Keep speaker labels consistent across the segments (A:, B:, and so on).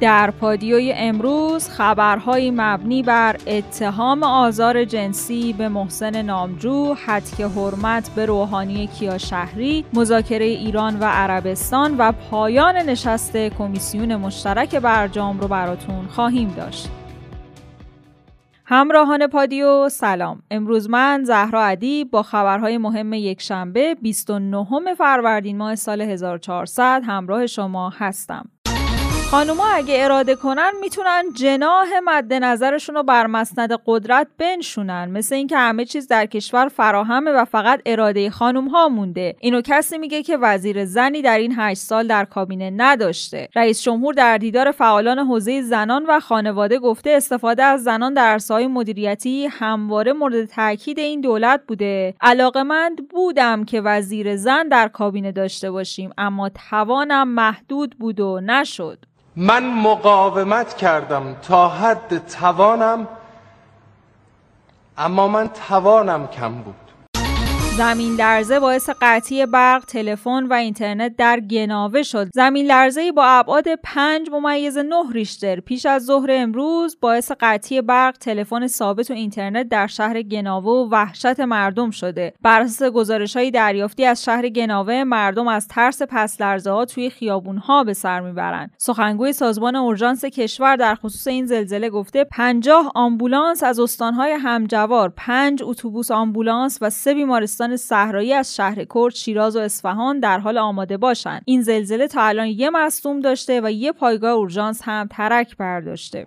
A: در پادیوی امروز خبرهایی مبنی بر اتهام آزار جنسی به محسن نامجو، حدک حرمت به روحانی کیا شهری، مذاکره ایران و عربستان و پایان نشست کمیسیون مشترک برجام رو براتون خواهیم داشت. همراهان پادیو سلام امروز من زهرا عدی با خبرهای مهم یک شنبه 29 فروردین ماه سال 1400 همراه شما هستم خانوما اگه اراده کنن می‌تونن جناه مد نظرشون رو بر مسند قدرت بنشونن. مثل اینکه همه چیز در کشور فراهمه و فقط اراده خانوم ها مونده. اینو کسی میگه که وزیر زنی در این هشت سال در کابینه نداشته. رئیس جمهور در دیدار فعالان حوزه زنان و خانواده گفته استفاده از زنان در عرصه‌های مدیریتی همواره مورد تاکید این دولت بوده. علاقمند بودم که وزیر زن در کابینه داشته باشیم اما توانم محدود بود و نشد.
B: من مقاومت کردم تا حد توانم اما من توانم کم بود.
A: زمین لرزه باعث قطعی برق، تلفن و اینترنت در گناوه شد. زمین لرزه با ابعاد 5 ممیز 9 ریشتر پیش از ظهر امروز باعث قطعی برق، تلفن ثابت و اینترنت در شهر گناوه و وحشت مردم شده. بر اساس گزارش‌های دریافتی از شهر گناوه، مردم از ترس پس لرزه ها توی خیابون‌ها به سر می‌برند. سخنگوی سازمان اورژانس کشور در خصوص این زلزله گفته 50 آمبولانس از استان‌های همجوار، 5 اتوبوس آمبولانس و سه بیمارستان صحرایی از شهر کرد، شیراز و اصفهان در حال آماده باشند. این زلزله تا الان یه مصدوم داشته و یه پایگاه اورژانس هم ترک برداشته.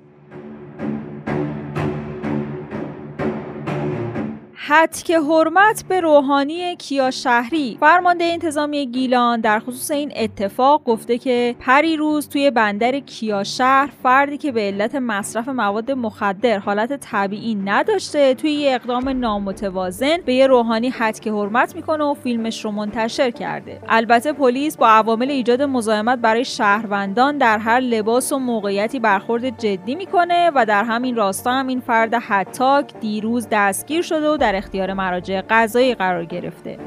A: که حرمت به روحانی کیا شهری. فرمانده انتظامی گیلان در خصوص این اتفاق گفته که پری روز توی بندر کیا شهر فردی که به علت مصرف مواد مخدر حالت طبیعی نداشته توی یه اقدام نامتوازن به یه روحانی که حرمت می‌کنه و فیلمش رو منتشر کرده. البته پلیس با عوامل ایجاد مزاحمت برای شهروندان در هر لباس و موقعیتی برخورد جدی می‌کنه و در همین راستا هم این فرد حتاک دیروز دستگیر شده و در اختیار مراجع قضایی قرار گرفته.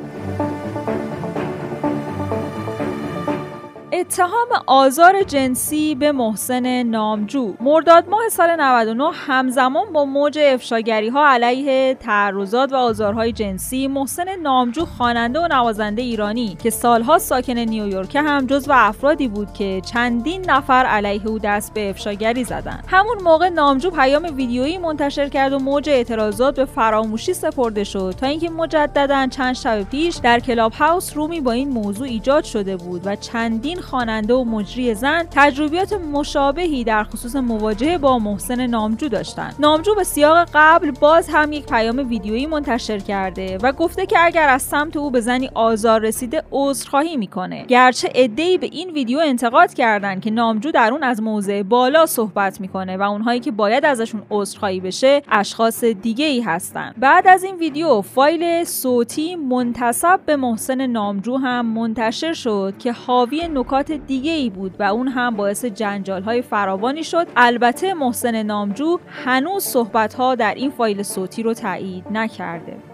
A: اتهام آزار جنسی به محسن نامجو. مرداد ماه سال 99 همزمان با موج افشاگری ها علیه تعرضات و آزارهای جنسی محسن نامجو خواننده و نوازنده ایرانی که سالها ساکن نیویورک هم جزو افرادی بود که چندین نفر علیه او دست به افشاگری زدند. همون موقع نامجو پیام ویدیویی منتشر کرد و موج اعتراضات به فراموشی سپرده شد تا اینکه مجددا چند شب پیش در کلاب هاوس رومی با این موضوع ایجاد شده بود و چندین خواننده و مجری زن تجربیات مشابهی در خصوص مواجهه با محسن نامجو داشتند. نامجو به سیاق قبل باز هم یک پیام ویدیویی منتشر کرده و گفته که اگر از سمت او به زنی آزار رسیده عذرخواهی می‌کنه. گرچه عدهای به این ویدیو انتقاد کردند که نامجو در اون از موضع بالا صحبت می‌کنه و اونهایی که باید ازشون عذرخواهی بشه اشخاص دیگه ای هستن بعد از این ویدیو فایل صوتی منتصب به محسن نامجو هم منتشر شد که حاوی نکات دیگه ای بود و اون هم باعث جنجال های فراوانی شد. البته محسن نامجو هنوز صحبت ها در این فایل صوتی رو تایید نکرده.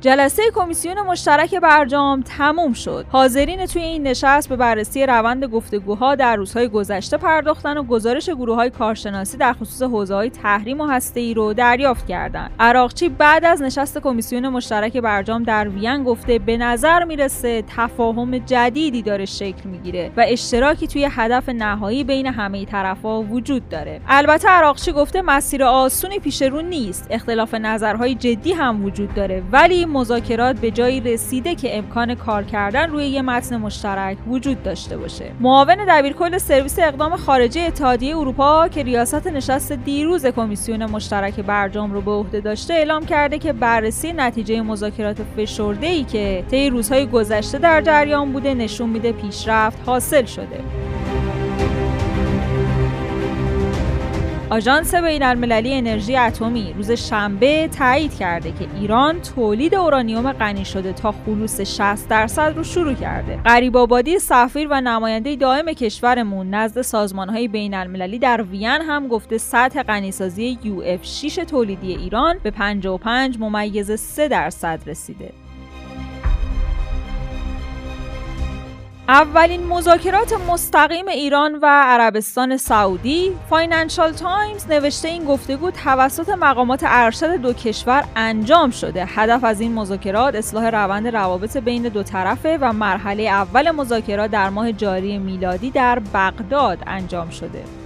A: جلسه کمیسیون مشترک برجام تموم شد. حاضرین توی این نشست به بررسی روند گفتگوها در روزهای گذشته پرداختن و گزارش گروه های کارشناسی در خصوص حوزه های تحریم و ای رو دریافت کردند. عراقچی بعد از نشست کمیسیون مشترک برجام در وین گفته به نظر می‌رسه تفاهم جدیدی داره شکل می‌گیره و اشتراکی توی هدف نهایی بین همه طرفها وجود داره. البته عراقچی گفته مسیر آسونی پیش رو نیست. اختلاف نظرهای جدی هم وجود داره ولی مذاکرات به جایی رسیده که امکان کار کردن روی یه متن مشترک وجود داشته باشه. معاون دبیرکل سرویس اقدام خارجی اتحادیه اروپا که ریاست نشست دیروز کمیسیون مشترک برجام رو به عهده داشته اعلام کرده که بررسی نتیجه مذاکرات فشرده ای که طی روزهای گذشته در جریان بوده نشون میده پیشرفت حاصل شده. آژانس بین المللی انرژی اتمی روز شنبه تایید کرده که ایران تولید اورانیوم غنی شده تا خلوص 60 درصد رو شروع کرده. غریب آبادی سفیر و نماینده دائم کشورمون نزد سازمانهای بین المللی در وین هم گفته سطح غنیسازی UF6 تولیدی ایران به 55 ممیز 3 درصد رسیده. اولین مذاکرات مستقیم ایران و عربستان سعودی. فاینانشال تایمز نوشته این گفتگو توسط مقامات ارشد دو کشور انجام شده. هدف از این مذاکرات اصلاح روند روابط بین دو طرفه و مرحله اول مذاکرات در ماه جاری میلادی در بغداد انجام شده.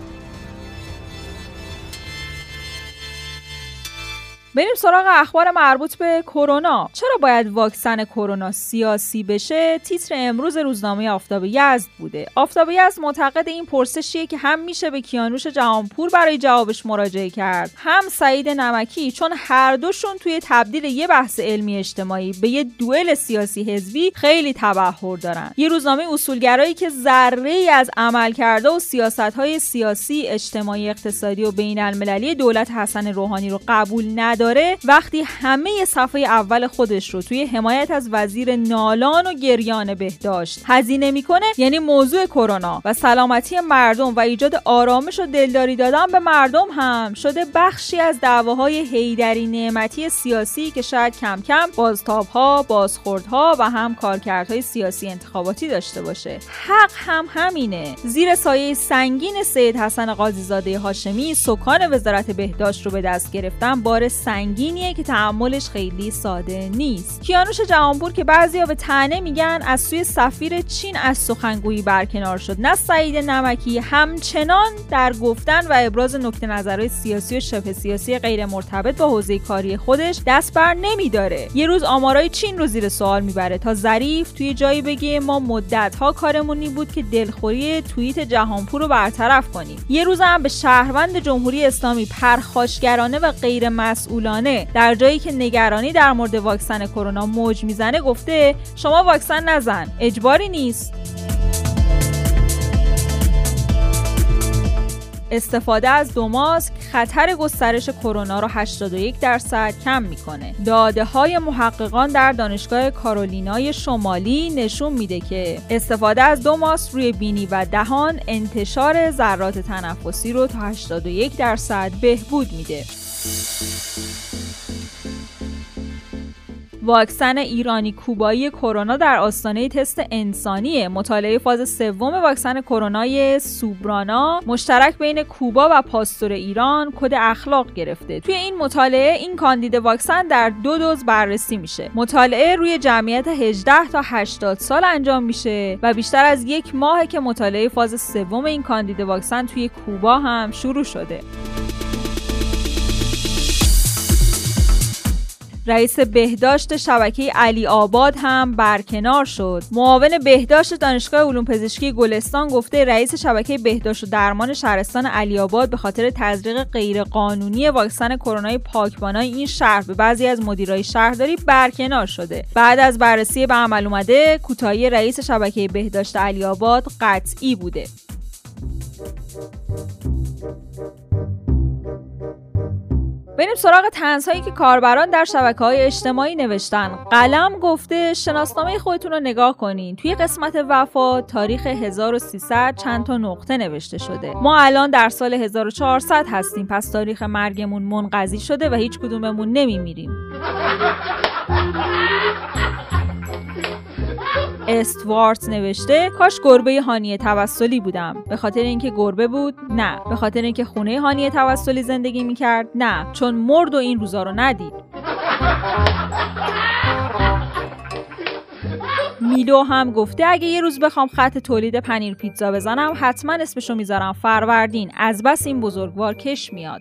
A: بریم سراغ اخبار مربوط به کرونا. چرا باید واکسن کرونا سیاسی بشه؟ تیتر امروز روزنامه آفتاب یزد بوده. آفتاب یزد معتقد این پرسشیه که هم میشه به کیانوش جهانپور برای جوابش مراجعه کرد هم سعید نمکی چون هر دوشون توی تبدیل یه بحث علمی اجتماعی به یه دوئل سیاسی حزبی خیلی تبهر دارن. یه روزنامه اصولگرایی که ذره ای از عملکرده و سیاست های سیاسی اجتماعی اقتصادی و بین المللی دولت حسن روحانی رو قبول نداره. داره وقتی همه صفحه اول خودش رو توی حمایت از وزیر نالان و گریان بهداشت هزینه می‌کنه یعنی موضوع کرونا و سلامتی مردم و ایجاد آرامش و دلداری دادن به مردم هم شده بخشی از دعواهای هیدری نعمتی سیاسی که شاید کم کم بازتابها بازخوردها و هم کارکردهای سیاسی انتخاباتی داشته باشه. حق هم همینه. زیر سایه سنگین سید حسن قاضیزاده هاشمی سکان وزارت بهداشت رو به دست گرفتن بار سنگینیه که تحملش خیلی ساده نیست. کیانوش جهانپور که بعضیا به تنه میگن از سوی سفیر چین از سخنگویی برکنار شد. نه سعید نمکی همچنان در گفتن و ابراز نکته نظرهای سیاسی و شبه سیاسی غیر مرتبط با حوزه کاری خودش دست بر نمیداره. یه روز آمارای چین رو زیر سوال می‌بره تا ظریف توی جایی بگه ما مدت ها کارمونی بود که دلخوری توییت جهانپور رو برطرف کنیم. یه روز هم به شهروند جمهوری اسلامی پرخاشگرانه و غیر مسئول در جایی که نگرانی در مورد واکسن کرونا موج می‌زنه گفته شما واکسن نزن اجباری نیست استفاده از دو ماسک خطر گسترش کرونا را 81 درصد کم می‌کنه. داده های محققان در دانشگاه کارولینای شمالی نشون میده که استفاده از دو ماسک روی بینی و دهان انتشار ذرات تنفسی رو تا 81 درصد بهبود میده. واکسن ایرانی کوبایی کرونا در آستانه تست انسانی مطالعه فاز سوم واکسن کرونای سوبرانا مشترک بین کوبا و پاستور ایران کد اخلاق گرفته. توی این مطالعه این کاندید واکسن در دو دوز بررسی میشه. مطالعه روی جمعیت 18 تا 80 سال انجام میشه و بیشتر از یک ماه که مطالعه فاز سوم این کاندید واکسن توی کوبا هم شروع شده. رئیس بهداشت شبکه علی آباد هم برکنار شد. معاون بهداشت دانشگاه علوم پزشکی گلستان گفته رئیس شبکه بهداشت و درمان شهرستان علی آباد به خاطر تزریق غیرقانونی واکسن کرونا پاکبانای این شهر به بعضی از مدیرای شهرداری برکنار شده. بعد از بررسی به عمل اومده کوتاهی رئیس شبکه بهداشت علی آباد قطعی بوده. بریم سراغ تنزهایی که کاربران در شبکه های اجتماعی نوشتن. قلم گفته شناسنامه خودتون رو نگاه کنین. توی قسمت وفا تاریخ 1300 چند تا نقطه نوشته شده. ما الان در سال 1400 هستیم. پس تاریخ مرگمون منقضی شده و هیچ کدوممون نمیمیریم. استوارت نوشته کاش گربه هانیه توسلی بودم. به خاطر اینکه گربه بود نه. به خاطر اینکه خونه هانیه توسلی زندگی می‌کرد نه. چون مرد و این روزا رو ندید. میلو هم گفته اگه یه روز بخوام خط تولید پنیر پیتزا بزنم حتما اسمشو می‌ذارم فروردین. از بس این بزرگوار کش میاد.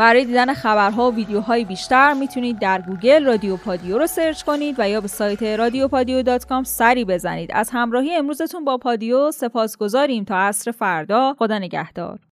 A: برای دیدن خبرها و ویدیوهای بیشتر می‌تونید در گوگل رادیو پادیو رو search کنید و یا به سایت رادیو پادیو dot com سری بزنید. از همراهی امروزتون با پادیو سپاسگزاریم تا عصر فردا. خدا نگهدار.